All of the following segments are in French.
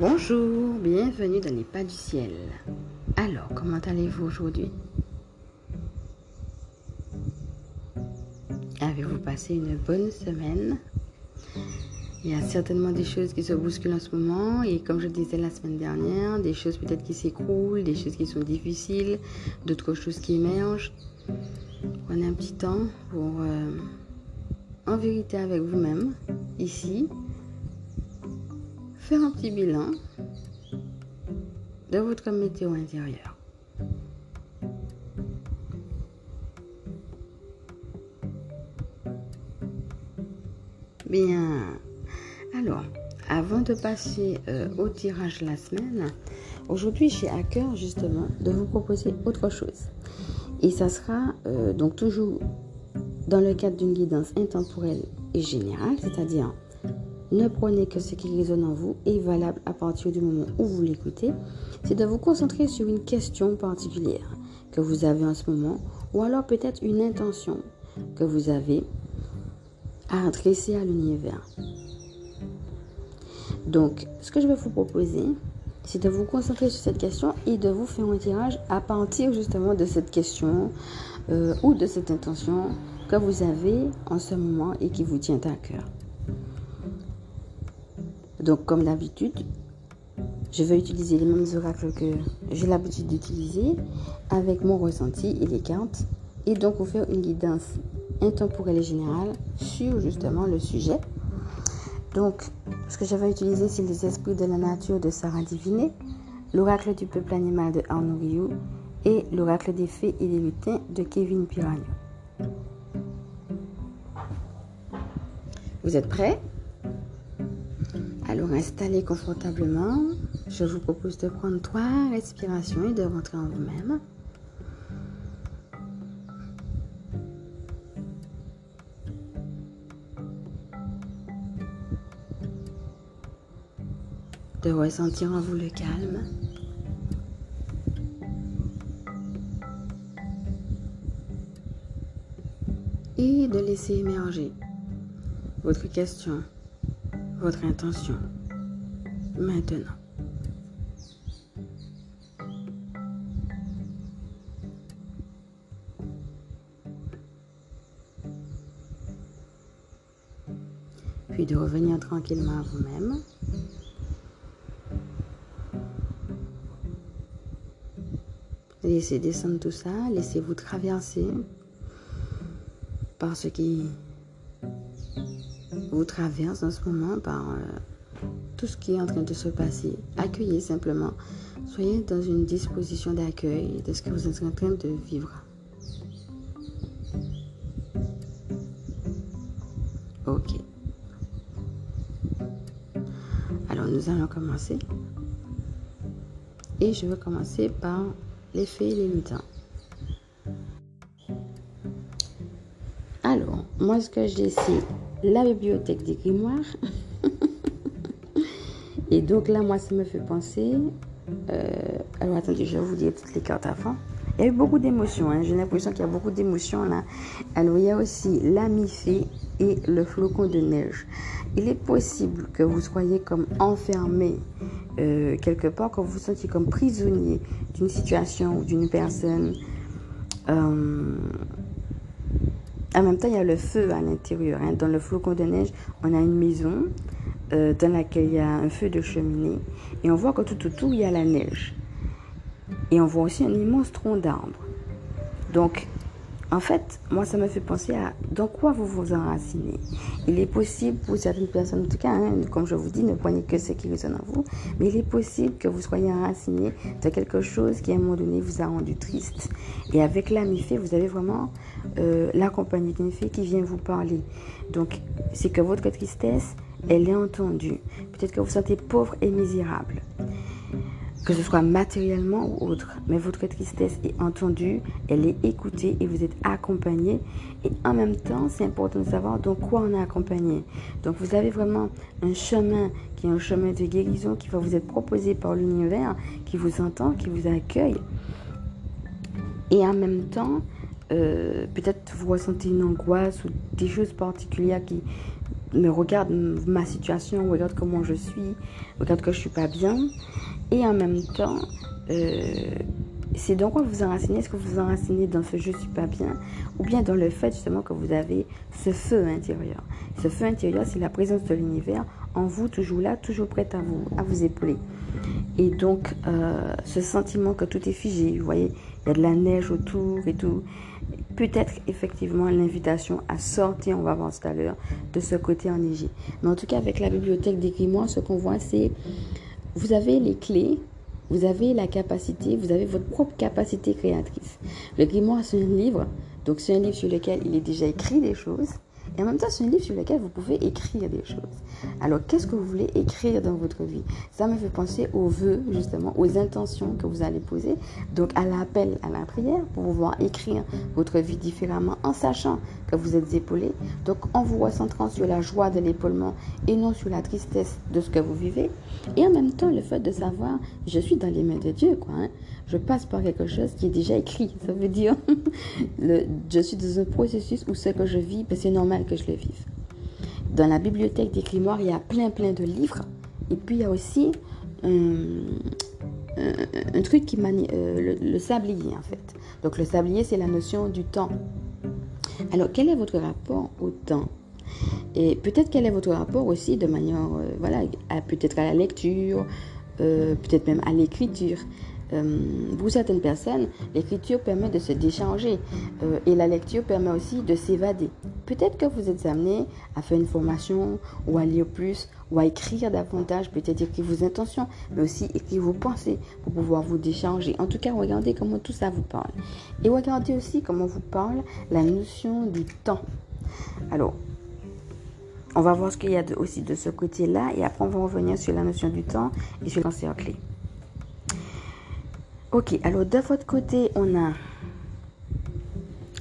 Bonjour, bienvenue dans les pas du ciel. Alors, comment allez-vous aujourd'hui? Avez-vous passé une bonne semaine? Il y a certainement des choses qui se bousculent en ce moment et comme je disais la semaine dernière, des choses peut-être qui s'écroulent, des choses qui sont difficiles, d'autres choses qui émergent. Prenez un petit temps pour, euh, en vérité avec vous-même, ici, faire un petit bilan de votre météo intérieure. Bien. Alors, avant de passer euh, au tirage la semaine, aujourd'hui j'ai à cœur justement de vous proposer autre chose. Et ça sera euh, donc toujours dans le cadre d'une guidance intemporelle et générale, c'est-à-dire ne prenez que ce qui résonne en vous et est valable à partir du moment où vous l'écoutez. C'est de vous concentrer sur une question particulière que vous avez en ce moment ou alors peut-être une intention que vous avez à adresser à l'univers. Donc, ce que je vais vous proposer, c'est de vous concentrer sur cette question et de vous faire un tirage à partir justement de cette question euh, ou de cette intention que vous avez en ce moment et qui vous tient à cœur. Donc, comme d'habitude, je vais utiliser les mêmes oracles que j'ai l'habitude d'utiliser avec mon ressenti et les cartes. Et donc, vous faire une guidance intemporelle et générale sur justement le sujet. Donc, ce que je vais utiliser, c'est les esprits de la nature de Sarah Diviné, l'oracle du peuple animal de Arnaud et l'oracle des fées et des lutins de Kevin Piranha. Vous êtes prêts? Alors installez confortablement. Je vous propose de prendre trois respirations et de rentrer en vous-même. De ressentir en vous le calme. Et de laisser émerger votre question votre intention maintenant. Puis de revenir tranquillement à vous-même. Laissez descendre tout ça, laissez-vous traverser par ce qui vous traverse en ce moment par euh, tout ce qui est en train de se passer. Accueillez simplement. Soyez dans une disposition d'accueil de ce que vous êtes en train de vivre. Ok. Alors nous allons commencer. Et je vais commencer par les fées et les. Alors, moi ce que j'ai c'est la bibliothèque des grimoires. Et donc là, moi, ça me fait penser. Euh, alors attendez, je vais vous dire toutes les cartes avant. Il y a eu beaucoup d'émotions. Hein. J'ai l'impression qu'il y a beaucoup d'émotions là. Alors il y a aussi l'ami-fée et le flocon de neige. Il est possible que vous soyez comme enfermé euh, quelque part, que vous vous sentiez comme prisonnier d'une situation ou d'une personne. Euh, en même temps, il y a le feu à l'intérieur. Hein. Dans le flocon de neige, on a une maison euh, dans laquelle il y a un feu de cheminée. Et on voit que tout autour, il y a la neige. Et on voit aussi un immense tronc d'arbre. Donc, en fait, moi, ça me fait penser à dans quoi vous vous enracinez. Il est possible pour certaines personnes, en tout cas, hein, comme je vous dis, ne prenez que ce qui résonne en vous, mais il est possible que vous soyez enraciné de quelque chose qui, à un moment donné, vous a rendu triste. Et avec l'ami fait, vous avez vraiment euh, la compagnie d'une fée qui vient vous parler. Donc, c'est que votre tristesse, elle est entendue. Peut-être que vous vous sentez pauvre et misérable que ce soit matériellement ou autre. Mais votre tristesse est entendue, elle est écoutée et vous êtes accompagné. Et en même temps, c'est important de savoir dans quoi on est accompagné. Donc vous avez vraiment un chemin qui est un chemin de guérison qui va vous être proposé par l'univers, qui vous entend, qui vous accueille. Et en même temps, euh, peut-être vous ressentez une angoisse ou des choses particulières qui mais regarde ma situation, regarde comment je suis, regarde que je suis pas bien. Et en même temps, euh, c'est dans quoi vous vous enracinez? Est-ce que vous vous enracinez dans ce je suis pas bien Ou bien dans le fait justement que vous avez ce feu intérieur? Ce feu intérieur, c'est la présence de l'univers en vous, toujours là, toujours prête à vous, à vous épauler. Et donc, euh, ce sentiment que tout est figé, vous voyez, il y a de la neige autour et tout. Peut-être effectivement l'invitation à sortir, on va voir tout à l'heure, de ce côté enneigé. Mais en tout cas, avec la bibliothèque des grimoires, ce qu'on voit, c'est vous avez les clés, vous avez la capacité, vous avez votre propre capacité créatrice. Le grimoire, c'est un livre, donc c'est un livre sur lequel il est déjà écrit des choses. Et en même temps, c'est un livre sur lequel vous pouvez écrire des choses. Alors, qu'est-ce que vous voulez écrire dans votre vie? Ça me fait penser aux vœux, justement, aux intentions que vous allez poser. Donc, à l'appel à la prière pour pouvoir écrire votre vie différemment en sachant que vous êtes épaulé. Donc, en vous recentrant sur la joie de l'épaulement et non sur la tristesse de ce que vous vivez. Et en même temps, le fait de savoir, je suis dans les mains de Dieu, quoi. Hein. Je passe par quelque chose qui est déjà écrit. Ça veut dire, le, je suis dans un processus où ce que je vis, ben, c'est normal que je le vive. Dans la bibliothèque des il y a plein plein de livres. Et puis il y a aussi un, truc qui manie euh, le, sablier en fait. Donc le sablier, c'est la notion du temps. Alors quel est votre rapport au temps? Et peut-être quel est votre rapport aussi de manière, euh, voilà, peut-être à la lecture, euh, peut-être même à l'écriture. Euh, pour certaines personnes, l'écriture permet de se décharger euh, et la lecture permet aussi de s'évader. Peut-être que vous êtes amené à faire une formation ou à lire plus ou à écrire davantage, peut-être écrire vos intentions, mais aussi écrire vos pensées pour pouvoir vous décharger. En tout cas, regardez comment tout ça vous parle. Et regardez aussi comment vous parle la notion du temps. Alors, on va voir ce qu'il y a aussi de ce côté-là et après on va revenir sur la notion du temps et sur l'encercler. Ok, alors de votre côté, on a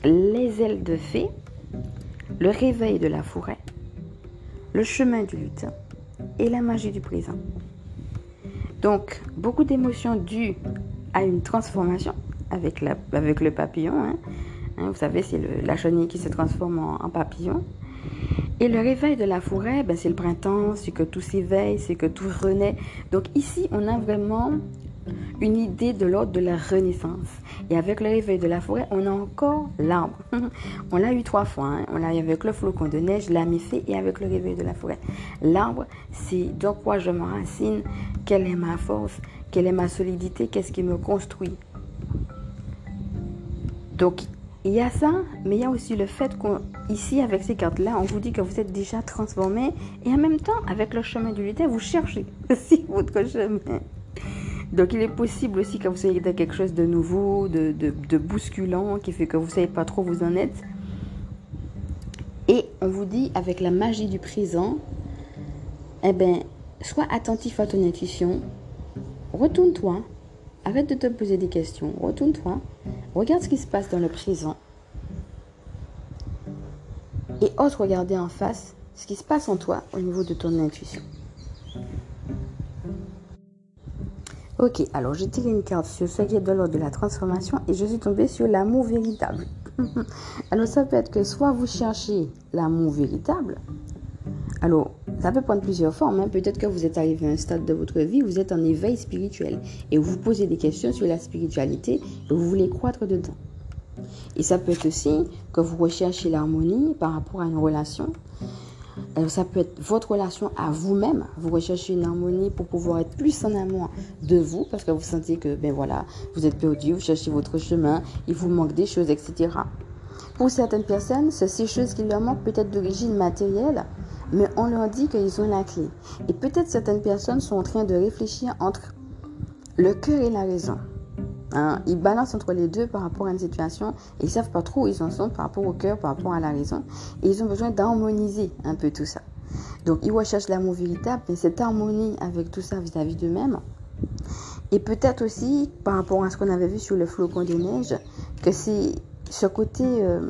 les ailes de fée, le réveil de la forêt, le chemin du lutin et la magie du présent. Donc, beaucoup d'émotions dues à une transformation avec, le papillon. Hein. Hein, vous savez, c'est la chenille qui se transforme en, papillon. Et le réveil de la forêt, ben, c'est le printemps, c'est que tout s'éveille, c'est que tout renaît. Donc ici, on a vraiment une idée de l'ordre de la renaissance. Et avec le réveil de la forêt, on a encore l'arbre. on l'a eu trois fois. Hein. On l'a eu avec le flocon de neige, la et avec le réveil de la forêt. L'arbre, c'est dans quoi je m'enracine, quelle est ma force, quelle est ma solidité, qu'est-ce qui me construit. Donc, il y a ça, mais il y a aussi le fait qu'ici, avec ces cartes-là, on vous dit que vous êtes déjà transformé. Et en même temps, avec le chemin du lutin, vous cherchez aussi votre chemin. Donc il est possible aussi que vous soyez dans quelque chose de nouveau, de, bousculant, qui fait que vous ne savez pas trop où vous en êtes. Et on vous dit avec la magie du présent, eh ben, sois attentif à ton intuition, retourne-toi, arrête de te poser des questions, retourne-toi, regarde ce qui se passe dans le présent. Et ose regarder en face ce qui se passe en toi au niveau de ton intuition. Ok, alors j'ai tiré une carte sur ce qui est de l'ordre de la transformation et je suis tombée sur l'amour véritable. alors ça peut être que soit vous cherchez l'amour véritable, alors ça peut prendre plusieurs formes. Hein. Peut-être que vous êtes arrivé à un stade de votre vie, vous êtes en éveil spirituel et vous vous posez des questions sur la spiritualité et vous voulez croître dedans. Et ça peut être aussi que vous recherchez l'harmonie par rapport à une relation ça peut être votre relation à vous-même. Vous recherchez une harmonie pour pouvoir être plus en amour de vous parce que vous sentez que ben voilà, vous êtes perdu, vous cherchez votre chemin, il vous manque des choses, etc. Pour certaines personnes, c'est ces choses qui leur manquent peut-être d'origine matérielle, mais on leur dit qu'ils ont la clé. Et peut-être certaines personnes sont en train de réfléchir entre le cœur et la raison. Hein, ils balancent entre les deux par rapport à une situation ils savent pas trop où ils en sont par rapport au cœur, par rapport à la raison. Et ils ont besoin d'harmoniser un peu tout ça. Donc ils recherchent l'amour véritable, mais cette harmonie avec tout ça vis-à-vis d'eux-mêmes. Et peut-être aussi, par rapport à ce qu'on avait vu sur le flocon de neige, que c'est ce côté, euh,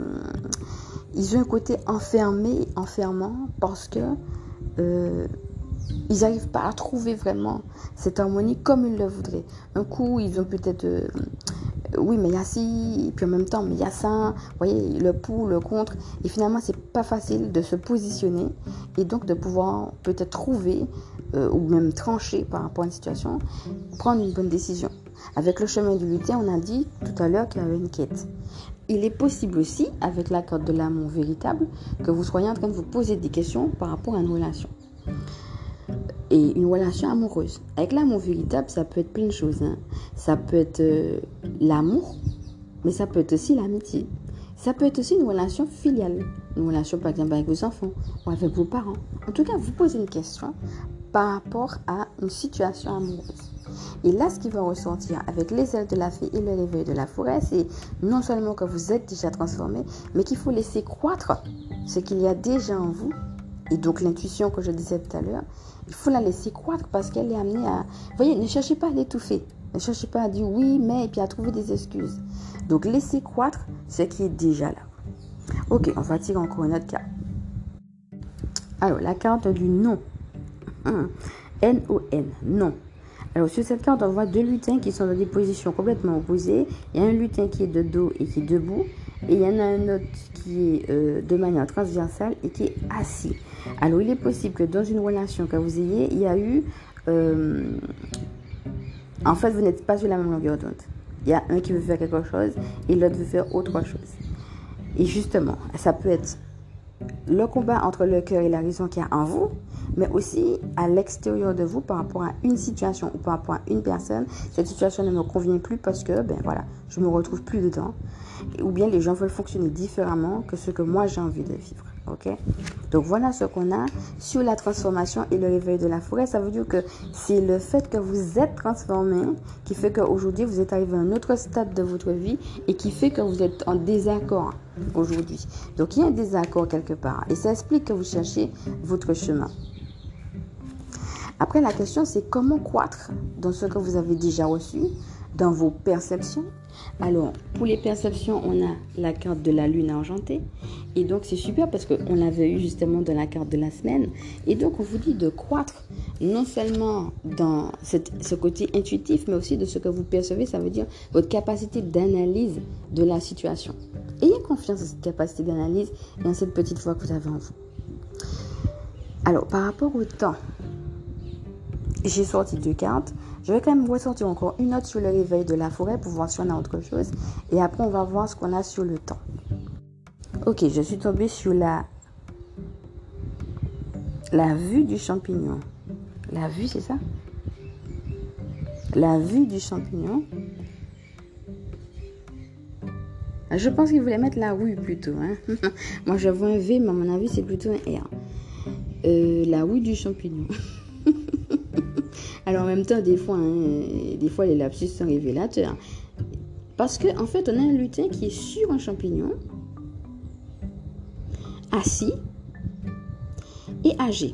ils ont un côté enfermé, enfermant, parce que euh, ils n'arrivent pas à trouver vraiment cette harmonie comme ils le voudraient. Un coup, ils ont peut-être... Euh, oui, mais il y a ci, puis en même temps, mais il y a ça, vous voyez, le pour, le contre. Et finalement, c'est pas facile de se positionner et donc de pouvoir peut-être trouver euh, ou même trancher par rapport à une situation, prendre une bonne décision. Avec le chemin du lutin, on a dit tout à l'heure qu'il y avait une quête. Il est possible aussi, avec la carte de l'amour véritable, que vous soyez en train de vous poser des questions par rapport à une relation et une relation amoureuse. Avec l'amour véritable, ça peut être plein de choses. Hein. Ça peut être euh, l'amour, mais ça peut être aussi l'amitié. Ça peut être aussi une relation filiale, une relation par exemple avec vos enfants ou avec vos parents. En tout cas, vous posez une question par rapport à une situation amoureuse. Et là, ce qui va ressortir avec les ailes de la fée et le réveil de la forêt, c'est non seulement que vous êtes déjà transformé, mais qu'il faut laisser croître ce qu'il y a déjà en vous. Et donc l'intuition que je disais tout à l'heure, il faut la laisser croître parce qu'elle est amenée à... voyez, ne cherchez pas à l'étouffer. Ne cherchez pas à dire oui, mais, et puis à trouver des excuses. Donc laissez croître ce qui est déjà là. Ok, on va tirer encore une autre carte. Alors, la carte du non. N-O-N, non. Alors, sur cette carte, on voit deux lutins qui sont dans des positions complètement opposées. Il y a un lutin qui est de dos et qui est debout. Et il y en a un autre qui est euh, de manière transversale et qui est assis. Alors, il est possible que dans une relation que vous ayez, il y a eu... Euh, en fait, vous n'êtes pas sur la même longueur d'onde. Il y a un qui veut faire quelque chose et l'autre veut faire autre chose. Et justement, ça peut être le combat entre le cœur et la raison qu'il y a en vous, mais aussi à l'extérieur de vous par rapport à une situation ou par rapport à une personne. Cette situation ne me convient plus parce que, ben voilà, je me retrouve plus dedans. Ou bien les gens veulent fonctionner différemment que ce que moi j'ai envie de vivre. Donc voilà ce qu'on a sur la transformation et le réveil de la forêt. Ça veut dire que c'est le fait que vous êtes transformé qui fait qu'aujourd'hui vous êtes arrivé à un autre stade de votre vie et qui fait que vous êtes en désaccord aujourd'hui. Donc il y a un désaccord quelque part et ça explique que vous cherchez votre chemin. Après la question c'est comment croître dans ce que vous avez déjà reçu, dans vos perceptions alors, pour les perceptions, on a la carte de la lune argentée. Et donc, c'est super parce qu'on l'avait eu justement dans la carte de la semaine. Et donc, on vous dit de croître non seulement dans ce côté intuitif, mais aussi de ce que vous percevez. Ça veut dire votre capacité d'analyse de la situation. Ayez confiance en cette capacité d'analyse et en cette petite voix que vous avez en vous. Alors, par rapport au temps, j'ai sorti deux cartes. Je vais quand même ressortir encore une note sur le réveil de la forêt pour voir si on a autre chose. Et après, on va voir ce qu'on a sur le temps. Ok, je suis tombée sur la, la vue du champignon. La vue, c'est ça? La vue du champignon. Je pense qu'il voulait mettre la rue plutôt. Hein. Moi, je vois un V, mais à mon avis, c'est plutôt un R. Euh, la rue du champignon. Alors en même temps, des fois, hein, des fois les lapsus sont révélateurs. Parce qu'en en fait, on a un lutin qui est sur un champignon, assis et âgé.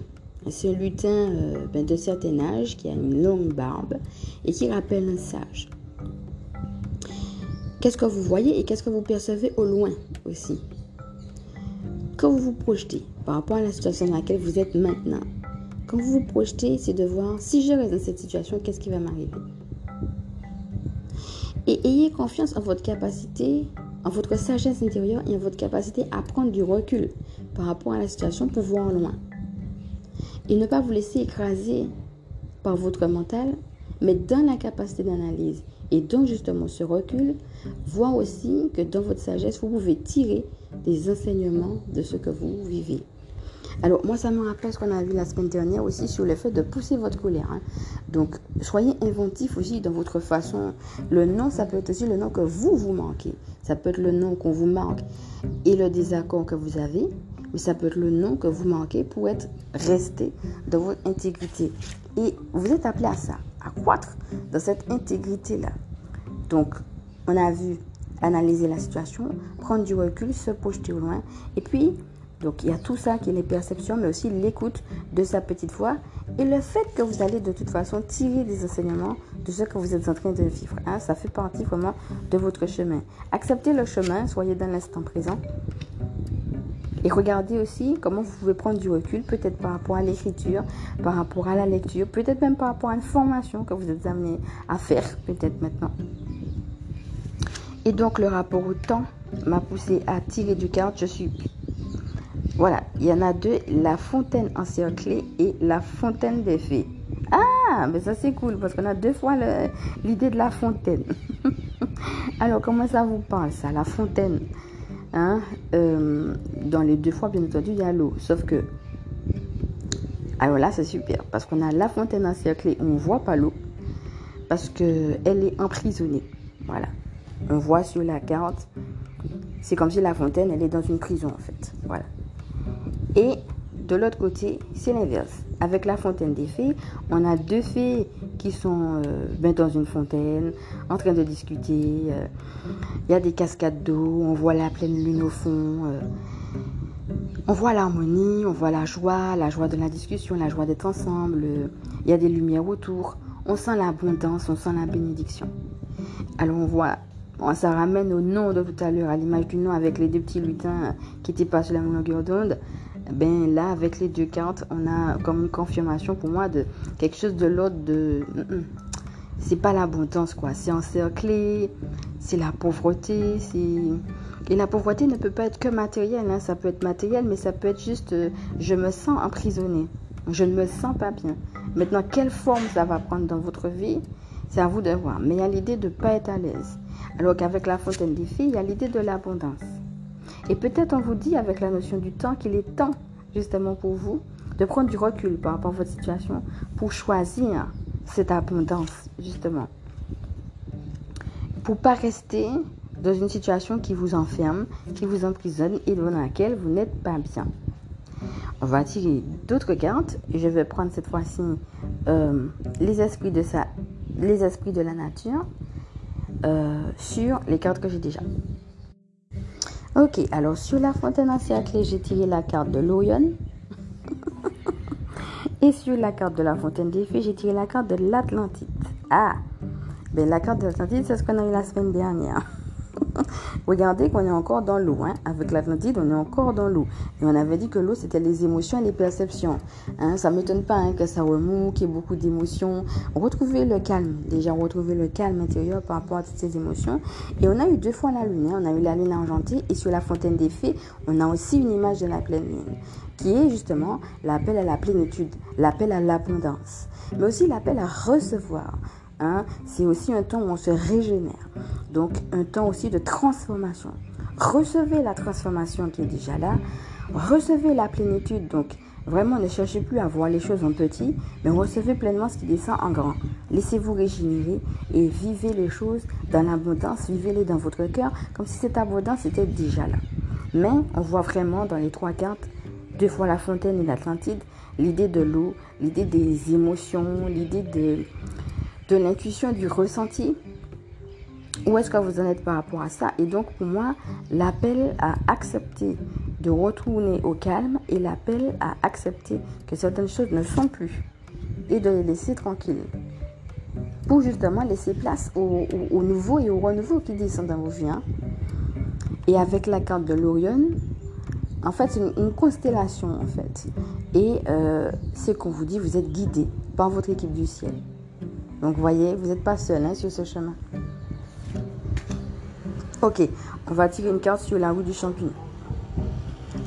C'est un lutin euh, ben, de certain âge qui a une longue barbe et qui rappelle un sage. Qu'est-ce que vous voyez et qu'est-ce que vous percevez au loin aussi? Quand vous vous projetez par rapport à la situation dans laquelle vous êtes maintenant, quand vous vous projetez, c'est de voir si je reste dans cette situation, qu'est-ce qui va m'arriver? Et ayez confiance en votre capacité, en votre sagesse intérieure et en votre capacité à prendre du recul par rapport à la situation pour voir loin. Et ne pas vous laisser écraser par votre mental, mais dans la capacité d'analyse. Et donc justement ce recul, voir aussi que dans votre sagesse, vous pouvez tirer des enseignements de ce que vous vivez. Alors, moi, ça me rappelle ce qu'on a vu la semaine dernière aussi sur le fait de pousser votre colère. Hein. Donc, soyez inventif aussi dans votre façon. Le nom, ça peut être aussi le nom que vous vous manquez. Ça peut être le nom qu'on vous manque et le désaccord que vous avez. Mais ça peut être le nom que vous manquez pour être resté dans votre intégrité. Et vous êtes appelé à ça, à croître dans cette intégrité-là. Donc, on a vu analyser la situation, prendre du recul, se projeter au loin. Et puis, donc il y a tout ça qui est les perceptions, mais aussi l'écoute de sa petite voix et le fait que vous allez de toute façon tirer des enseignements de ce que vous êtes en train de vivre. Hein. ça fait partie vraiment de votre chemin. Acceptez le chemin, soyez dans l'instant présent. Et regardez aussi comment vous pouvez prendre du recul, peut-être par rapport à l'écriture, par rapport à la lecture, peut-être même par rapport à une formation que vous êtes amené à faire, peut-être maintenant. Et donc le rapport au temps m'a poussé à tirer du carte. Je suis... Voilà, il y en a deux, la fontaine encerclée et la fontaine des fées. Ah, mais ça c'est cool parce qu'on a deux fois l'idée de la fontaine. Alors comment ça vous parle ça, la fontaine hein? Euh, Dans les deux fois, bien entendu, il y a l'eau. Sauf que... Alors là, c'est super parce qu'on a la fontaine encerclée, on ne voit pas l'eau parce qu'elle est emprisonnée. Voilà. On voit sur la carte, c'est comme si la fontaine, elle est dans une prison en fait. Voilà. Et de l'autre côté, c'est l'inverse. Avec la fontaine des fées, on a deux fées qui sont euh, ben, dans une fontaine, en train de discuter. Euh. Il y a des cascades d'eau, on voit la pleine lune au fond. Euh. on voit l'harmonie, on voit la joie, la joie de la discussion, la joie d'être ensemble. Il y a des lumières autour. On sent l'abondance, on sent la bénédiction. Alors on voit, ça ramène au nom de tout à l'heure, à l'image du nom avec les deux petits lutins qui étaient pas sur la même longueur d'onde. Ben là, avec les deux cartes, on a comme une confirmation pour moi de quelque chose de l'autre de. C'est pas l'abondance, quoi. C'est encerclé, c'est la pauvreté, c'est. Et la pauvreté ne peut pas être que matérielle, hein. ça peut être matériel, mais ça peut être juste euh, je me sens emprisonné, je ne me sens pas bien. Maintenant, quelle forme ça va prendre dans votre vie, c'est à vous de voir. Mais il y a l'idée de ne pas être à l'aise. Alors qu'avec la fontaine des filles, il y a l'idée de l'abondance. Et peut-être on vous dit avec la notion du temps qu'il est temps justement pour vous de prendre du recul par rapport à votre situation pour choisir cette abondance justement. Pour pas rester dans une situation qui vous enferme, qui vous emprisonne et dans laquelle vous n'êtes pas bien. On va tirer d'autres cartes je vais prendre cette fois-ci euh, les esprits de les esprits de la nature euh, sur les cartes que j'ai déjà. Ok, alors sur la fontaine encerclée, j'ai tiré la carte de l'Orion. et sur la carte de la fontaine des fées, j'ai tiré la carte de l'Atlantide. Ah, ben la carte de l'Atlantide, c'est ce qu'on a eu la semaine dernière. Regardez qu'on est encore dans l'eau. Hein. Avec l'Atlantide, on est encore dans l'eau. Et on avait dit que l'eau, c'était les émotions et les perceptions. Hein. Ça ne m'étonne pas hein, que ça remue, qu'il y ait beaucoup d'émotions. Retrouver le calme. Déjà, retrouver le calme intérieur par rapport à toutes ces émotions. Et on a eu deux fois la lune. On a eu la lune argentée. Et sur la fontaine des fées, on a aussi une image de la pleine lune. Qui est justement l'appel à la plénitude. L'appel à l'abondance. Mais aussi l'appel à recevoir. Hein, c'est aussi un temps où on se régénère. Donc un temps aussi de transformation. Recevez la transformation qui est déjà là. Recevez la plénitude. Donc vraiment ne cherchez plus à voir les choses en petit, mais recevez pleinement ce qui descend en grand. Laissez-vous régénérer et vivez les choses dans l'abondance. Vivez-les dans votre cœur comme si cette abondance était déjà là. Mais on voit vraiment dans les trois cartes, deux fois la fontaine et l'Atlantide, l'idée de l'eau, l'idée des émotions, l'idée de de l'intuition, du ressenti. Où est-ce que vous en êtes par rapport à ça? Et donc pour moi, l'appel à accepter de retourner au calme et l'appel à accepter que certaines choses ne sont plus et de les laisser tranquilles. Pour justement laisser place au, nouveau et au renouveau qui descend dans vos vies. Hein. Et avec la carte de l'Orion, en fait, c'est une, constellation en fait. Et euh, c'est qu'on vous dit, vous êtes guidé par votre équipe du ciel. Donc, voyez, vous n'êtes pas seul hein, sur ce chemin. Ok, on va tirer une carte sur la roue du champignon.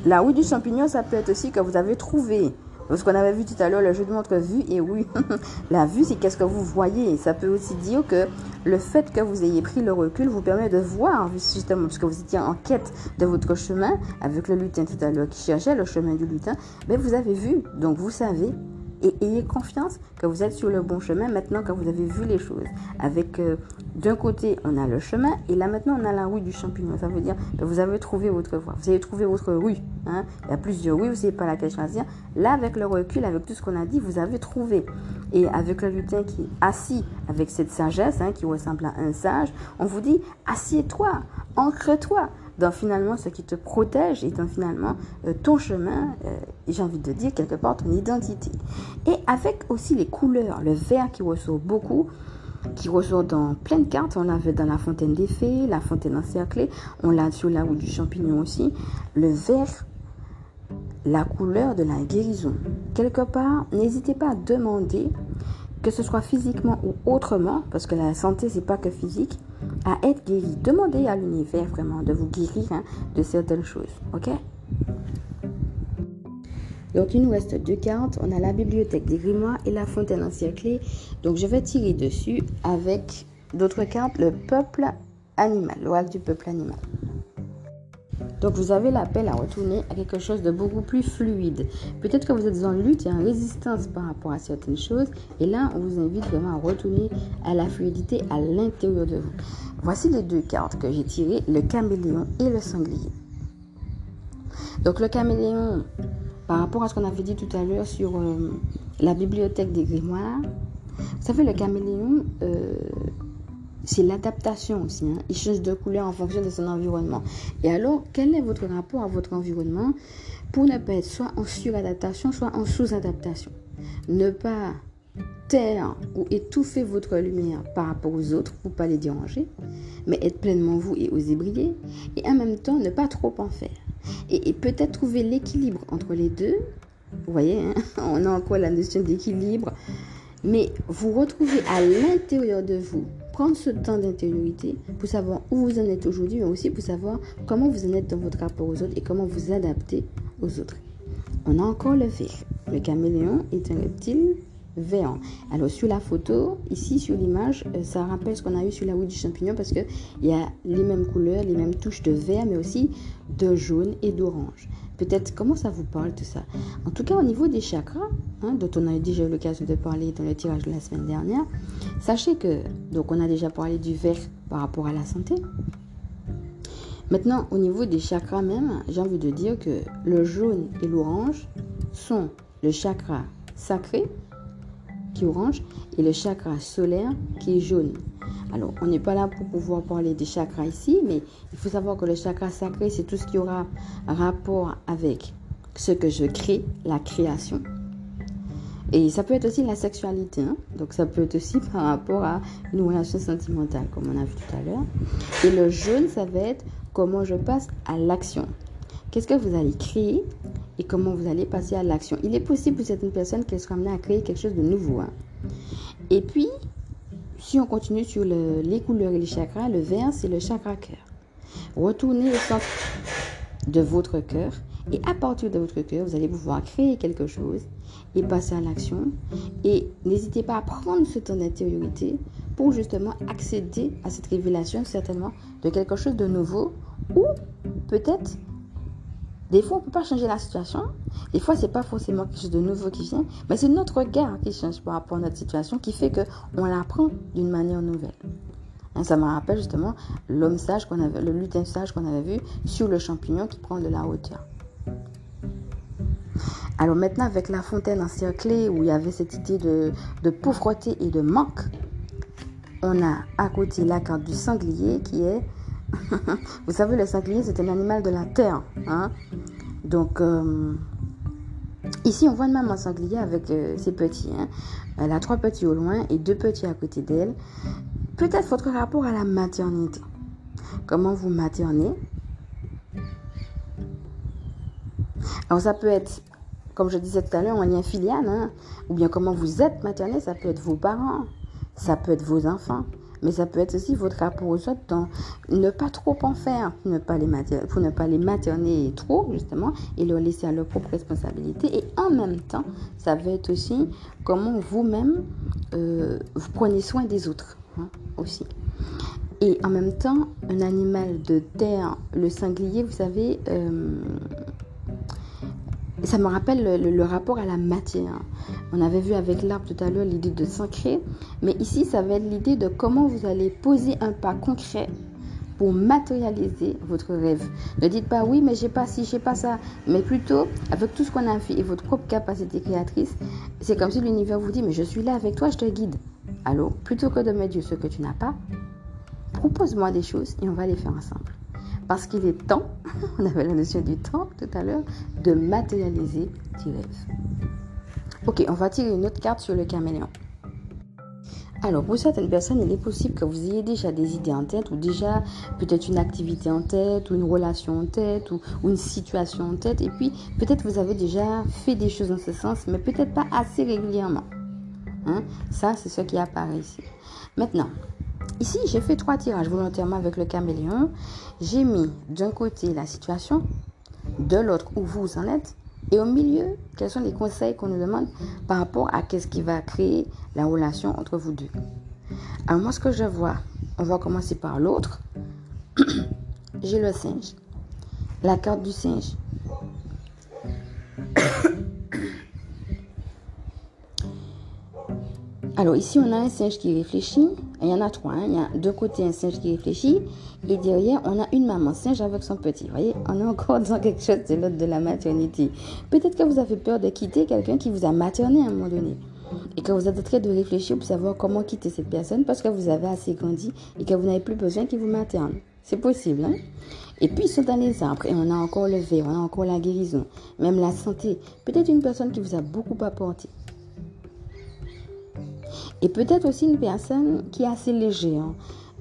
La roue du champignon, ça peut être aussi que vous avez trouvé. Parce qu'on avait vu tout à l'heure le jeu de montre vue et oui, la vue c'est qu'est-ce que vous voyez. Ça peut aussi dire que le fait que vous ayez pris le recul vous permet de voir justement parce que vous étiez en quête de votre chemin avec le lutin tout à l'heure qui cherchait le chemin du lutin. Mais vous avez vu, donc vous savez et ayez confiance que vous êtes sur le bon chemin maintenant que vous avez vu les choses. Avec euh, d'un côté, on a le chemin et là maintenant on a la rue du champignon. Ça veut dire que vous avez trouvé votre voie, vous avez trouvé votre rue. Hein. Il y a plusieurs rues, vous ne savez pas laquelle choisir. Là, avec le recul, avec tout ce qu'on a dit, vous avez trouvé. Et avec le lutin qui est assis avec cette sagesse hein, qui ressemble à un sage, on vous dit assieds-toi, ancre-toi dans finalement ce qui te protège et dans finalement euh, ton chemin, euh, j'ai envie de dire quelque part ton identité. Et avec aussi les couleurs, le vert qui ressort beaucoup, qui ressort dans plein de cartes, on l'avait dans la fontaine des fées, la fontaine encerclée, on l'a sur la roue du champignon aussi, le vert la couleur de la guérison. Quelque part, n'hésitez pas à demander, que ce soit physiquement ou autrement, parce que la santé, c'est pas que physique, à être guéri. Demandez à l'univers vraiment de vous guérir hein, de certaines choses. Ok? Donc il nous reste deux cartes. On a la bibliothèque des grimoires et la fontaine encerclée. Donc je vais tirer dessus avec d'autres cartes, le peuple animal, l'oracle du peuple animal. Donc vous avez l'appel à retourner à quelque chose de beaucoup plus fluide. Peut-être que vous êtes en lutte et en résistance par rapport à certaines choses. Et là, on vous invite vraiment à retourner à la fluidité à l'intérieur de vous. Voici les deux cartes que j'ai tirées, le caméléon et le sanglier. Donc le caméléon, par rapport à ce qu'on avait dit tout à l'heure sur euh, la bibliothèque des grimoires, vous savez, le caméléon, euh, c'est l'adaptation aussi. Hein. Il change de couleur en fonction de son environnement. Et alors, quel est votre rapport à votre environnement pour ne pas être soit en suradaptation, soit en sous-adaptation? Ne pas taire ou étouffer votre lumière par rapport aux autres pour pas les déranger, mais être pleinement vous et oser briller, et en même temps ne pas trop en faire. Et, peut-être trouver l'équilibre entre les deux. Vous voyez, hein, on a encore la notion d'équilibre, mais vous retrouvez à l'intérieur de vous prendre ce temps d'intériorité pour savoir où vous en êtes aujourd'hui, mais aussi pour savoir comment vous en êtes dans votre rapport aux autres et comment vous adapter aux autres. On a encore le ver. Le caméléon est un reptile vert. Alors sur la photo, ici sur l'image, euh, ça rappelle ce qu'on a eu sur la route du champignon parce qu'il y a les mêmes couleurs, les mêmes touches de vert, mais aussi de jaune et d'orange. Peut-être comment ça vous parle tout ça? En tout cas, au niveau des chakras, hein, dont on a déjà eu l'occasion de parler dans le tirage de la semaine dernière, sachez que, donc on a déjà parlé du vert par rapport à la santé. Maintenant, au niveau des chakras même, j'ai envie de dire que le jaune et l'orange sont le chakra sacré, qui orange, et le chakra solaire, qui est jaune. Alors, on n'est pas là pour pouvoir parler des chakras ici, mais il faut savoir que le chakra sacré, c'est tout ce qui aura rapport avec ce que je crée, la création. Et ça peut être aussi la sexualité. Hein. Donc, ça peut être aussi par rapport à une relation sentimentale, comme on a vu tout à l'heure. Et le jaune, ça va être comment je passe à l'action. Qu'est-ce que vous allez créer et comment vous allez passer à l'action? Il est possible pour certaines personnes qu'elles soient amenées à créer quelque chose de nouveau. Hein. Et puis, si on continue sur les couleurs et les chakras, le vert, c'est le chakra cœur. Retournez au centre de votre cœur et à partir de votre cœur, vous allez pouvoir créer quelque chose et passer à l'action. Et n'hésitez pas à prendre ce temps d'intériorité pour justement accéder à cette révélation certainement de quelque chose de nouveau ou peut-être des fois, on ne peut pas changer la situation. Des fois, ce n'est pas forcément quelque chose de nouveau qui vient, mais c'est notre regard qui change par rapport à notre situation qui fait qu'on l'apprend d'une manière nouvelle. Ça me rappelle justement l'homme sage qu'on avait, le lutin sage qu'on avait vu sur le champignon qui prend de la hauteur. Alors maintenant, avec la fontaine encerclée où il y avait cette idée de, de pauvreté et de manque, on a à côté la carte du sanglier qui est Vous savez, le sanglier, c'est un animal de la terre. Hein? Donc, euh, ici, on voit une maman sanglier avec euh, ses petits. Hein? Elle a trois petits au loin et deux petits à côté d'elle. Peut-être votre rapport à la maternité. Comment vous maternez? Alors, ça peut être, comme je disais tout à l'heure, un lien filial. Hein? Ou bien comment vous êtes materné. Ça peut être vos parents. Ça peut être vos enfants. Mais ça peut être aussi votre rapport aux autres dans ne pas trop en faire ne pas les, pour ne pas les materner trop, justement, et leur laisser à leur propre responsabilité. Et en même temps, ça va être aussi comment vous-même euh, vous prenez soin des autres hein, aussi. Et en même temps, un animal de terre, le sanglier, vous savez, euh, ça me rappelle le, rapport à la matière. On avait vu avec l'arbre tout à l'heure l'idée de s'ancrer, mais ici, ça va être l'idée de comment vous allez poser un pas concret pour matérialiser votre rêve. Ne dites pas oui, mais j'ai pas ci, j'ai pas ça, mais plutôt avec tout ce qu'on a fait et votre propre capacité créatrice, c'est comme si l'univers vous dit mais je suis là avec toi, je te guide. Alors, plutôt que de me dire ce que tu n'as pas, propose-moi des choses et on va les faire ensemble. Parce qu'il est temps, on avait la notion du temps tout à l'heure, de matérialiser tes rêves. Ok, on va tirer une autre carte sur le caméléon. Alors, pour certaines personnes, il est possible que vous ayez déjà des idées en tête, ou déjà peut-être une activité en tête, ou une relation en tête, ou, une situation en tête, et puis peut-être vous avez déjà fait des choses dans ce sens, mais peut-être pas assez régulièrement. Hein? Ça, c'est ce qui apparaît ici. Maintenant, Ici, j'ai fait trois tirages volontairement avec le caméléon. J'ai mis d'un côté la situation, de l'autre où vous en êtes, et au milieu, quels sont les conseils qu'on nous demande par rapport à qu'est-ce qui va créer la relation entre vous deux. Alors moi, ce que je vois, on va commencer par l'autre. j'ai le singe. La carte du singe. Alors ici, on a un singe qui réfléchit. Il y en a trois. Hein. Il y a de côté un singe qui réfléchit. Et derrière, on a une maman singe avec son petit. Vous voyez, on est encore dans quelque chose de l'autre de la maternité. Peut-être que vous avez peur de quitter quelqu'un qui vous a materné à un moment donné. Et que vous êtes en train de réfléchir pour savoir comment quitter cette personne parce que vous avez assez grandi et que vous n'avez plus besoin qu'il vous materne. C'est possible, hein? Et puis, ils sont dans les arbres et on a encore le verre, on a encore la guérison, même la santé. Peut-être une personne qui vous a beaucoup apporté. Et peut-être aussi une personne qui est assez légère. Hein.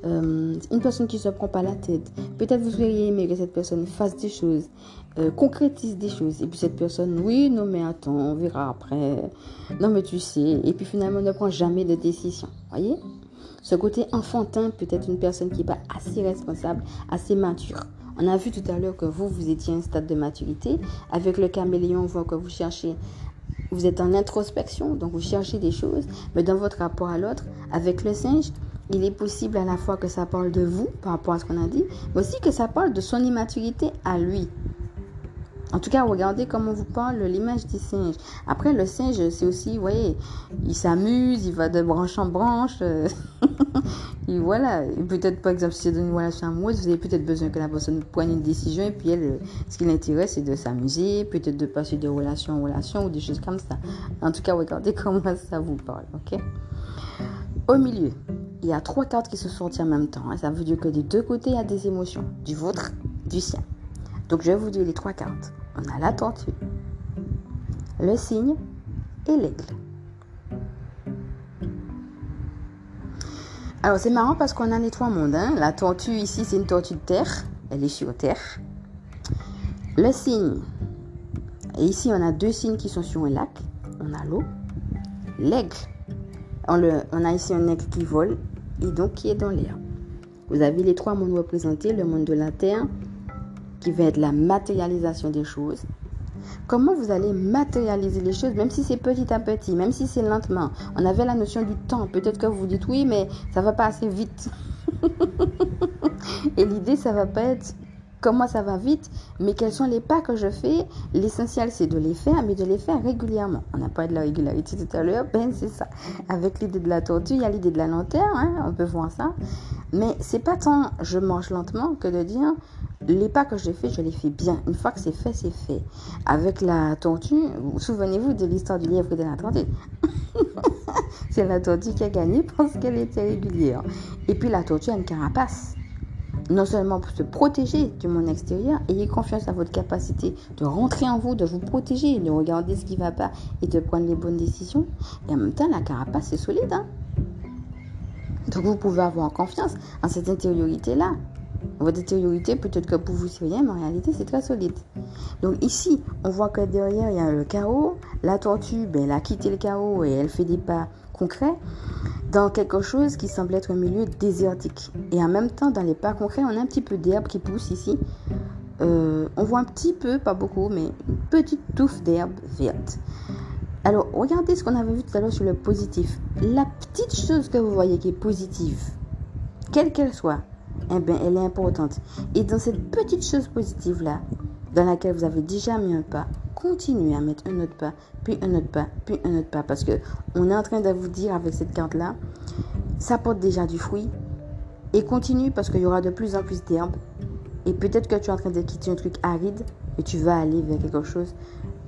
Euh, une personne qui ne se prend pas la tête. Peut-être vous auriez aimé que cette personne fasse des choses, euh, concrétise des choses. Et puis cette personne, oui, non mais attends, on verra après. Non mais tu sais. Et puis finalement, ne prend jamais de décision. Voyez? Ce côté enfantin, peut-être une personne qui n'est pas assez responsable, assez mature. On a vu tout à l'heure que vous, vous étiez à un stade de maturité. Avec le caméléon, on voit que vous cherchez vous êtes en introspection, donc vous cherchez des choses, mais dans votre rapport à l'autre, avec le singe, il est possible à la fois que ça parle de vous par rapport à ce qu'on a dit, mais aussi que ça parle de son immaturité à lui. En tout cas, regardez comment vous parle l'image du singe. Après, le singe, c'est aussi, vous voyez, il s'amuse, il va de branche en branche. Euh, et voilà, peut-être par exemple, si c'est dans une relation amoureuse, vous avez peut-être besoin que la personne prenne une décision et puis elle, ce qui l'intéresse, c'est de s'amuser, peut-être de passer de relation en relation ou des choses comme ça. En tout cas, regardez comment ça vous parle, ok? Au milieu, il y a trois cartes qui se sortent en même temps. Hein. Ça veut dire que des deux côtés, il y a des émotions, du vôtre, du sien. Donc je vais vous dire les trois cartes. On a la tortue, le cygne et l'aigle. Alors c'est marrant parce qu'on a les trois mondes. Hein. La tortue ici c'est une tortue de terre. Elle est sur terre. Le cygne. Et ici on a deux cygnes qui sont sur un lac. On a l'eau. L'aigle. On, on a ici un aigle qui vole et donc qui est dans l'air. Vous avez les trois mondes représentés. Le monde de la terre, qui va être la matérialisation des choses. Comment vous allez matérialiser les choses, même si c'est petit à petit, même si c'est lentement? On avait la notion du temps. Peut-être que vous vous dites oui, mais ça va pas assez vite. Et l'idée, ça va pas être comment ça va vite, mais quels sont les pas que je fais. L'essentiel, c'est de les faire, mais de les faire régulièrement. On a parlé de la régularité tout à l'heure, ben c'est ça. Avec l'idée de la tortue, il y a l'idée de la lenteur, hein, on peut voir ça. Mais c'est pas tant je mange lentement que de dire les pas que j'ai fait, je les fais bien. Une fois que c'est fait, c'est fait. Avec la tortue, souvenez-vous de l'histoire du lièvre de la tortue? c'est la tortue qui a gagné parce qu'elle était régulière. Et puis la tortue a une carapace. Non seulement pour se protéger du monde extérieur, ayez confiance à votre capacité de rentrer en vous, de vous protéger, de regarder ce qui ne va pas et de prendre les bonnes décisions. Et en même temps, la carapace est solide. Hein. Donc vous pouvez avoir confiance en cette intériorité-là. Votre intériorité, peut-être que pour vous c'est rien, mais en réalité c'est très solide. Donc ici, on voit que derrière il y a le chaos. La tortue, ben, elle a quitté le chaos et elle fait des pas concrets dans quelque chose qui semble être un milieu désertique. Et en même temps, dans les pas concrets, on a un petit peu d'herbe qui pousse ici. Euh, on voit un petit peu, pas beaucoup, mais une petite touffe d'herbe verte. Alors, regardez ce qu'on avait vu tout à l'heure sur le positif. La petite chose que vous voyez qui est positive, quelle qu'elle soit, eh bien, elle est importante. Et dans cette petite chose positive-là, dans laquelle vous avez déjà mis un pas, continuez à mettre un autre pas, puis un autre pas, puis un autre pas. Parce que on est en train de vous dire avec cette carte-là, ça porte déjà du fruit. Et continue parce qu'il y aura de plus en plus d'herbes. Et peut-être que tu es en train de quitter un truc aride et tu vas aller vers quelque chose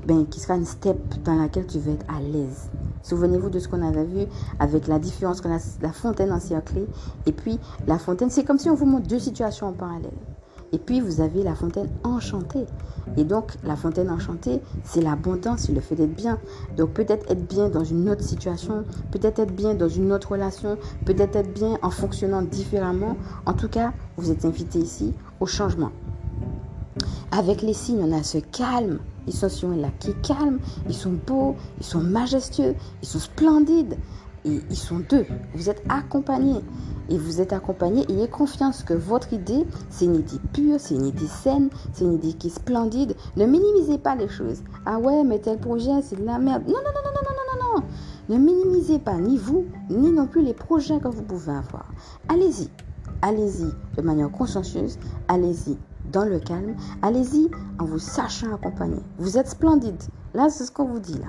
ben, qui sera une step dans laquelle tu vas être à l'aise. Souvenez-vous de ce qu'on avait vu avec la différence que la, la fontaine encerclée et puis la fontaine. C'est comme si on vous montre deux situations en parallèle. Et puis vous avez la fontaine enchantée. Et donc la fontaine enchantée, c'est l'abondance, c'est le fait d'être bien. Donc peut-être être bien dans une autre situation, peut-être être bien dans une autre relation, peut-être être bien en fonctionnant différemment. En tout cas, vous êtes invité ici au changement. Avec les signes, on a ce calme. Ils sont sur un qui est calme, ils sont beaux, ils sont majestueux, ils sont splendides. Et ils sont deux. Vous êtes accompagnés. Et vous êtes accompagné. Ayez confiance que votre idée, c'est une idée pure, c'est une idée saine, c'est une idée qui est splendide. Ne minimisez pas les choses. Ah ouais, mais tel projet, c'est de la merde. Non, non, non, non, non, non, non, non. Ne minimisez pas ni vous, ni non plus les projets que vous pouvez avoir. Allez-y. Allez-y de manière consciencieuse. Allez-y dans le calme. Allez-y en vous sachant accompagner. Vous êtes splendide. Là, c'est ce qu'on vous dit là.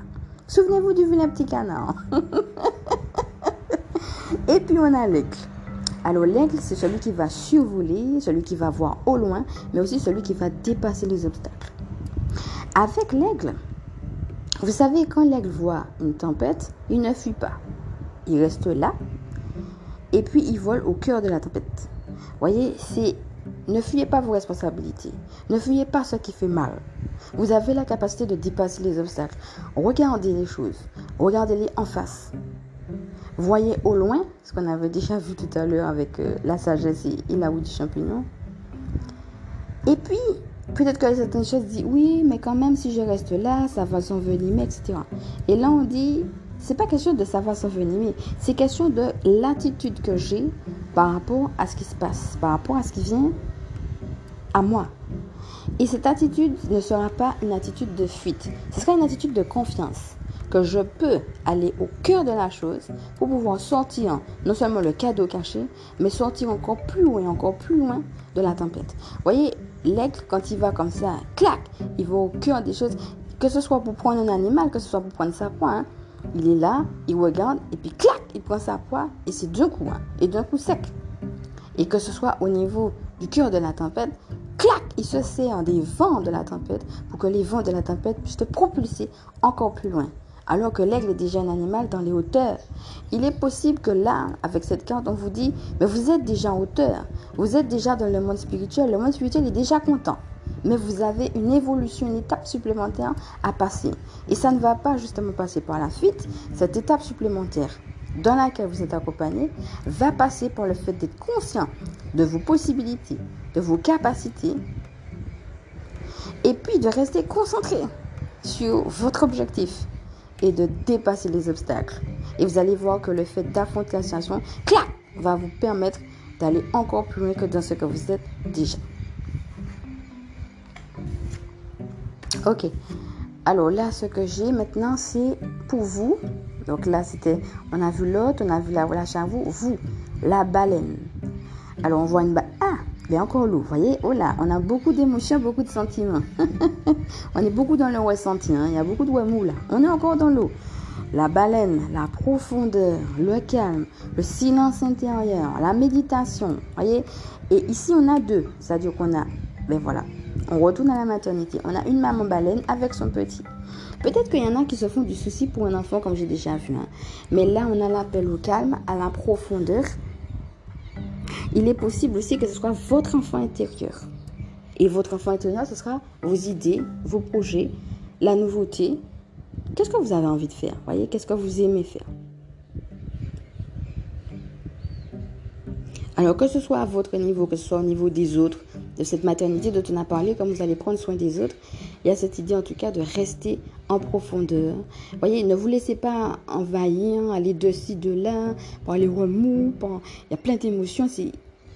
Souvenez-vous du vilain petit canard. Et puis on a l'aigle. Alors l'aigle, c'est celui qui va survoler, celui qui va voir au loin, mais aussi celui qui va dépasser les obstacles. Avec l'aigle, vous savez, quand l'aigle voit une tempête, il ne fuit pas. Il reste là, et puis il vole au cœur de la tempête. Voyez, c'est ne fuyez pas vos responsabilités. Ne fuyez pas ce qui fait mal. Vous avez la capacité de dépasser les obstacles. Regardez les choses. Regardez-les en face. Voyez au loin, ce qu'on avait déjà vu tout à l'heure avec euh, la sagesse et, la roue du champignon. Et puis, peut-être que certaines choses disent oui, mais quand même, si je reste là, ça va s'envenimer, etc. Et là, on dit c'est pas question de savoir s'envenimer, c'est question de l'attitude que j'ai par rapport à ce qui se passe, par rapport à ce qui vient à moi. Et cette attitude ne sera pas une attitude de fuite, ce sera une attitude de confiance que je peux aller au cœur de la chose pour pouvoir sortir non seulement le cadeau caché, mais sortir encore plus loin, encore plus loin de la tempête. Voyez, l'aigle, quand il va comme ça, clac, il va au cœur des choses, que ce soit pour prendre un animal, que ce soit pour prendre sa proie. Hein. il est là, il regarde, et puis clac, il prend sa proie, et c'est d'un coup, hein, et d'un coup sec. Et que ce soit au niveau du cœur de la tempête, clac, il se sert des vents de la tempête pour que les vents de la tempête puissent te propulser encore plus loin. Alors que l'aigle est déjà un animal dans les hauteurs. Il est possible que là, avec cette carte, on vous dit, mais vous êtes déjà en hauteur. Vous êtes déjà dans le monde spirituel. Le monde spirituel est déjà content. Mais vous avez une évolution, une étape supplémentaire à passer. Et ça ne va pas justement passer par la fuite. Cette étape supplémentaire dans laquelle vous êtes accompagné va passer par le fait d'être conscient de vos possibilités, de vos capacités, et puis de rester concentré sur votre objectif et de dépasser les obstacles. Et vous allez voir que le fait d'affronter la situation, clac, va vous permettre d'aller encore plus loin que dans ce que vous êtes déjà. Ok. Alors là, ce que j'ai maintenant, c'est pour vous. Donc là, c'était, on a vu l'autre, on a vu la à vous. Vous, la baleine. Alors on voit une baleine. Ah, il encore l'eau. Vous voyez, oh là, on a beaucoup d'émotions, beaucoup de sentiments. on est beaucoup dans le ressenti. Hein. Il y a beaucoup de mou là. On est encore dans l'eau. La baleine, la profondeur, le calme, le silence intérieur, la méditation. voyez Et ici, on a deux. C'est-à-dire qu'on a, ben voilà, on retourne à la maternité. On a une maman baleine avec son petit. Peut-être qu'il y en a qui se font du souci pour un enfant, comme j'ai déjà vu. Hein. Mais là, on a l'appel au calme, à la profondeur il est possible aussi que ce soit votre enfant intérieur. Et votre enfant intérieur, ce sera vos idées, vos projets, la nouveauté. Qu'est-ce que vous avez envie de faire? Voyez, qu'est-ce que vous aimez faire? Alors que ce soit à votre niveau, que ce soit au niveau des autres, de cette maternité dont on a parlé, comme vous allez prendre soin des autres, il y a cette idée en tout cas de rester en profondeur. Voyez, ne vous laissez pas envahir, aller de ci, de là, par les remous, il y a plein d'émotions.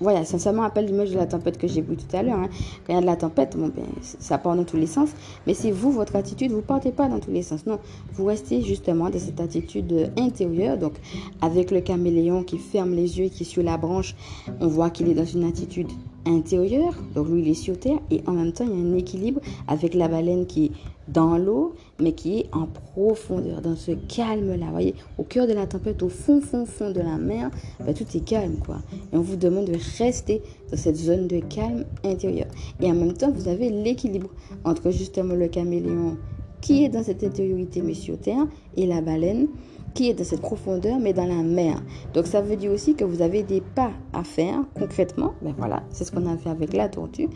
Voilà, me rappelle l'image de la tempête que j'ai vue tout à l'heure. Hein. Quand il y a de la tempête, bon, ben, ça part dans tous les sens. Mais c'est vous, votre attitude, vous ne partez pas dans tous les sens. Non, vous restez justement dans cette attitude intérieure. Donc, avec le caméléon qui ferme les yeux et qui est sur la branche, on voit qu'il est dans une attitude intérieure. Donc, lui, il est sur terre. Et en même temps, il y a un équilibre avec la baleine qui est dans l'eau, mais qui est en profondeur, dans ce calme-là. voyez, au cœur de la tempête, au fond, fond, fond de la mer, ben, tout est calme, quoi. Et on vous demande de rester dans cette zone de calme intérieur. Et en même temps, vous avez l'équilibre entre justement le caméléon qui est dans cette intériorité, mais sur terre, et la baleine qui est dans cette profondeur, mais dans la mer. Donc ça veut dire aussi que vous avez des pas à faire concrètement. Ben voilà, c'est ce qu'on a fait avec la tortue.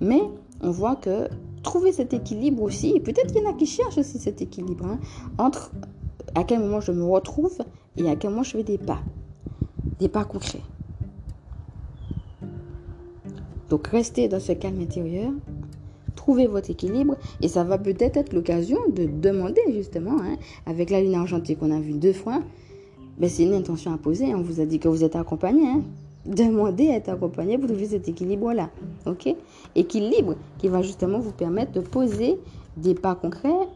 Mais on voit que trouver cet équilibre aussi, peut-être qu'il y en a qui cherchent aussi cet équilibre, hein, entre à quel moment je me retrouve et à quel moment je fais des pas, des pas concrets. Donc restez dans ce calme intérieur, trouvez votre équilibre et ça va peut-être être, l'occasion de demander justement, hein, avec la ligne argentée qu'on a vue deux fois, ben, c'est une intention à poser. On vous a dit que vous êtes accompagné. Hein. Demandez à être accompagné pour trouver cet équilibre-là. OK? Équilibre qui va justement vous permettre de poser des pas concrets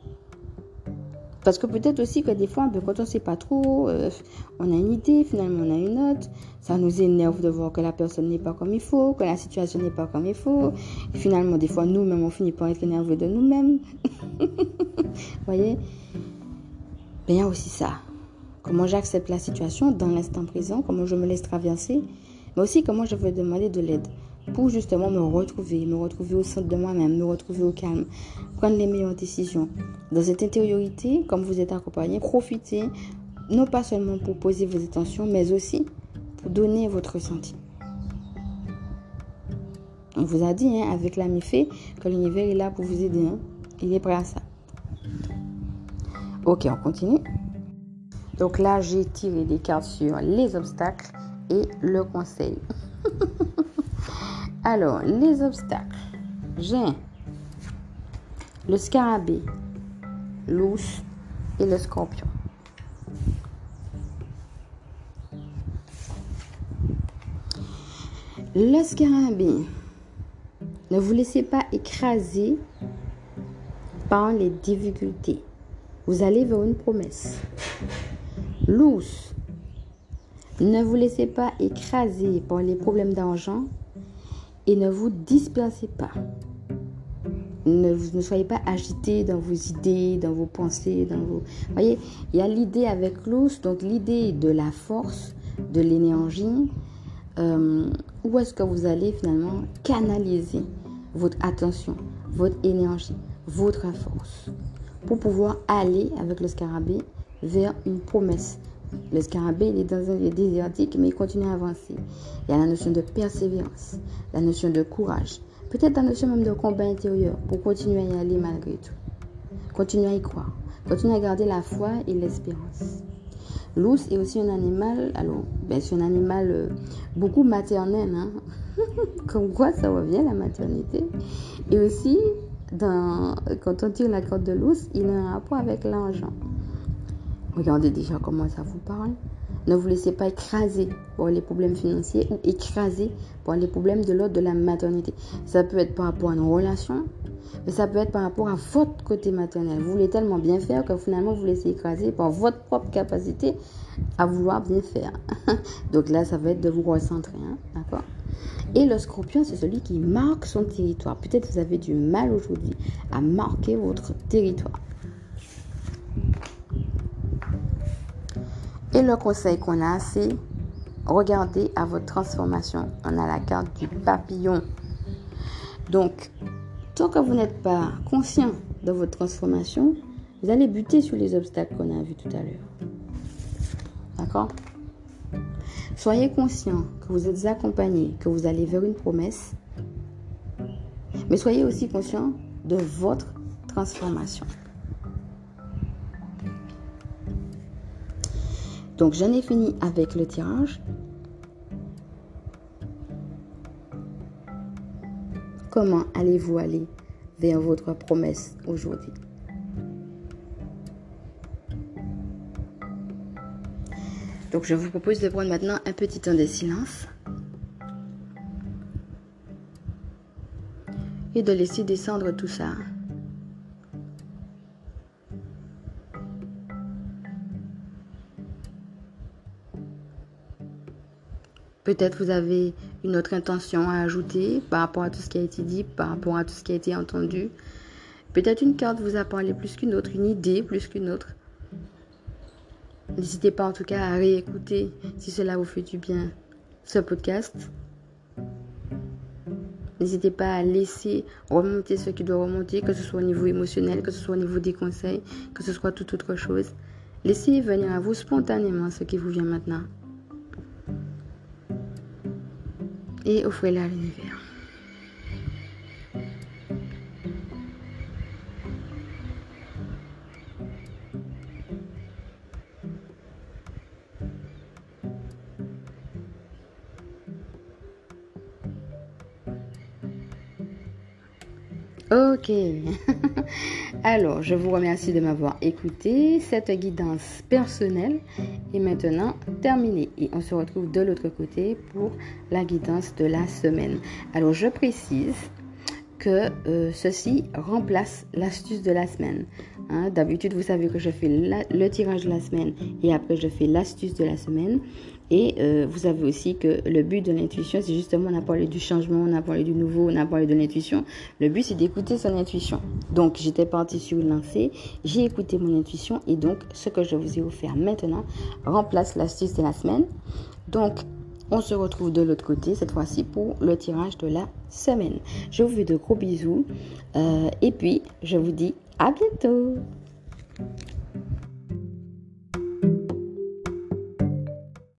parce que peut-être aussi que des fois, ben, quand on ne sait pas trop, euh, on a une idée, finalement on a une autre. Ça nous énerve de voir que la personne n'est pas comme il faut, que la situation n'est pas comme il faut. Finalement, des fois, nous-mêmes, on finit par être énervés de nous-mêmes. Vous voyez? Mais il y a aussi ça. Comment j'accepte la situation dans l'instant présent, comment je me laisse traverser, mais aussi comment je veux demander de l'aide pour justement me retrouver, me retrouver au centre de moi-même, me retrouver au calme, prendre les meilleures décisions. Dans cette intériorité, comme vous êtes accompagné, profitez non pas seulement pour poser vos intentions, mais aussi pour donner votre ressenti. On vous a dit hein, avec l'ami fait que l'univers est là pour vous aider. Hein. Il est prêt à ça. Ok, on continue. Donc là, j'ai tiré des cartes sur les obstacles et le conseil. Alors, les obstacles. J'ai le scarabée, l'ours et le scorpion. Le scarabée, ne vous laissez pas écraser par les difficultés. Vous allez vers une promesse. L'ours, ne vous laissez pas écraser par les problèmes d'argent et ne vous dispersez pas. Ne, soyez pas agité dans vos idées, dans vos pensées, dans vos... voyez, il y a l'idée avec l'os, donc l'idée de la force, de l'énergie. Euh, où est-ce que vous allez finalement canaliser votre attention, votre énergie, votre force pour pouvoir aller avec le scarabée vers une promesse, le scarabée, il est dans un lieu désertique, mais il continue à avancer. Il y a la notion de persévérance, la notion de courage, peut-être la notion même de combat intérieur pour continuer à y aller malgré tout. Continuer à y croire, continuer à garder la foi et l'espérance. L'ours est aussi un animal, alors, ben, c'est un animal euh, beaucoup maternel, hein? comme quoi ça revient la maternité. Et aussi, quand on tire la corde de l'ours, il a un rapport avec l'argent. Regardez déjà comment ça vous parle. Ne vous laissez pas écraser par les problèmes financiers ou écraser par les problèmes de l'ordre de la maternité. Ça peut être par rapport à une relation, mais ça peut être par rapport à votre côté maternel. Vous voulez tellement bien faire que finalement vous laissez écraser par votre propre capacité à vouloir bien faire. Donc là, ça va être de vous recentrer. Hein, d'accord? Et le scorpion, c'est celui qui marque son territoire. Peut-être vous avez du mal aujourd'hui à marquer votre territoire. Et le conseil qu'on a, c'est regarder à votre transformation. On a la carte du papillon. Donc, tant que vous n'êtes pas conscient de votre transformation, vous allez buter sur les obstacles qu'on a vus tout à l'heure. D'accord? Soyez conscient que vous êtes accompagné, que vous allez vers une promesse. Mais soyez aussi conscient de votre transformation. Donc j'en ai fini avec le tirage. Comment allez-vous aller vers votre promesse aujourd'hui? Donc je vous propose de prendre maintenant un petit temps de silence et de laisser descendre tout ça. Peut-être vous avez une autre intention à ajouter par rapport à tout ce qui a été dit, par rapport à tout ce qui a été entendu. Peut-être une carte vous a parlé plus qu'une autre, une idée plus qu'une autre. N'hésitez pas en tout cas à réécouter si cela vous fait du bien ce podcast. N'hésitez pas à laisser remonter ce qui doit remonter, que ce soit au niveau émotionnel, que ce soit au niveau des conseils, que ce soit toute autre chose. Laissez venir à vous spontanément ce qui vous vient maintenant. Et offrez-la à l'univers. Ok. Alors, je vous remercie de m'avoir écouté. Cette guidance personnelle est maintenant terminée et on se retrouve de l'autre côté pour la guidance de la semaine. Alors, je précise que euh, ceci remplace l'astuce de la semaine. Hein. D'habitude, vous savez que je fais le tirage de la semaine et après je fais l'astuce de la semaine. Et euh, vous savez aussi que le but de l'intuition, c'est justement, on a parlé du changement, on a parlé du nouveau, on a parlé de l'intuition. Le but, c'est d'écouter son intuition. Donc, j'étais partie sur une lancée, j'ai écouté mon intuition et donc, ce que je vous ai offert maintenant remplace l'astuce de la semaine. Donc, on se retrouve de l'autre côté, cette fois-ci pour le tirage de la semaine. Je vous fais de gros bisous. Euh, et puis, je vous dis à bientôt.